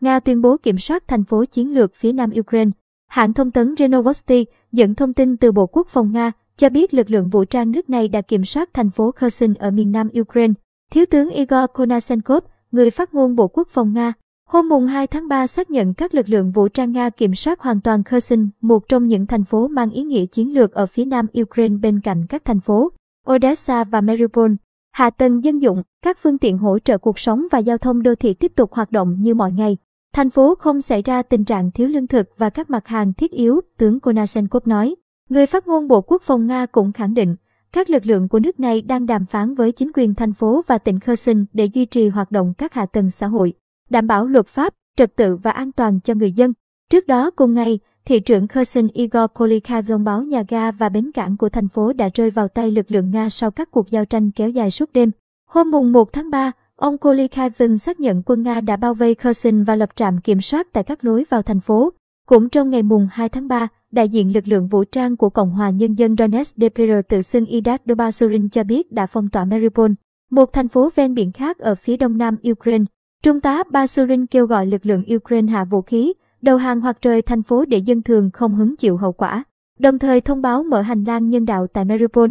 Nga tuyên bố kiểm soát thành phố chiến lược phía nam Ukraine. Hãng thông tấn Renovosti dẫn thông tin từ Bộ Quốc phòng Nga cho biết lực lượng vũ trang nước này đã kiểm soát thành phố Kherson ở miền nam Ukraine. Thiếu tướng Igor Konashenkov, người phát ngôn Bộ Quốc phòng Nga, hôm mùng 2 tháng 3 xác nhận các lực lượng vũ trang Nga kiểm soát hoàn toàn Kherson, một trong những thành phố mang ý nghĩa chiến lược ở phía nam Ukraine bên cạnh các thành phố Odessa và Mariupol. Hạ tầng dân dụng, các phương tiện hỗ trợ cuộc sống và giao thông đô thị tiếp tục hoạt động như mọi ngày. Thành phố không xảy ra tình trạng thiếu lương thực và các mặt hàng thiết yếu, tướng Konashenkov nói. Người phát ngôn Bộ Quốc phòng Nga cũng khẳng định, các lực lượng của nước này đang đàm phán với chính quyền thành phố và tỉnh Kherson để duy trì hoạt động các hạ tầng xã hội, đảm bảo luật pháp, trật tự và an toàn cho người dân. Trước đó cùng ngày, thị trưởng Kherson Igor Kolikha thông báo nhà ga và bến cảng của thành phố đã rơi vào tay lực lượng Nga sau các cuộc giao tranh kéo dài suốt đêm. Hôm mùng 1 tháng 3, ông Kolikhavin xác nhận quân Nga đã bao vây Kherson và lập trạm kiểm soát tại các lối vào thành phố. Cũng trong ngày mùng 2 tháng 3, đại diện lực lượng vũ trang của Cộng hòa Nhân dân Donetsk DPR tự xưng Idat Dobasurin cho biết đã phong tỏa Mariupol, một thành phố ven biển khác ở phía đông nam Ukraine. Trung tá Basurin kêu gọi lực lượng Ukraine hạ vũ khí, đầu hàng hoặc rời thành phố để dân thường không hứng chịu hậu quả, đồng thời thông báo mở hành lang nhân đạo tại Mariupol.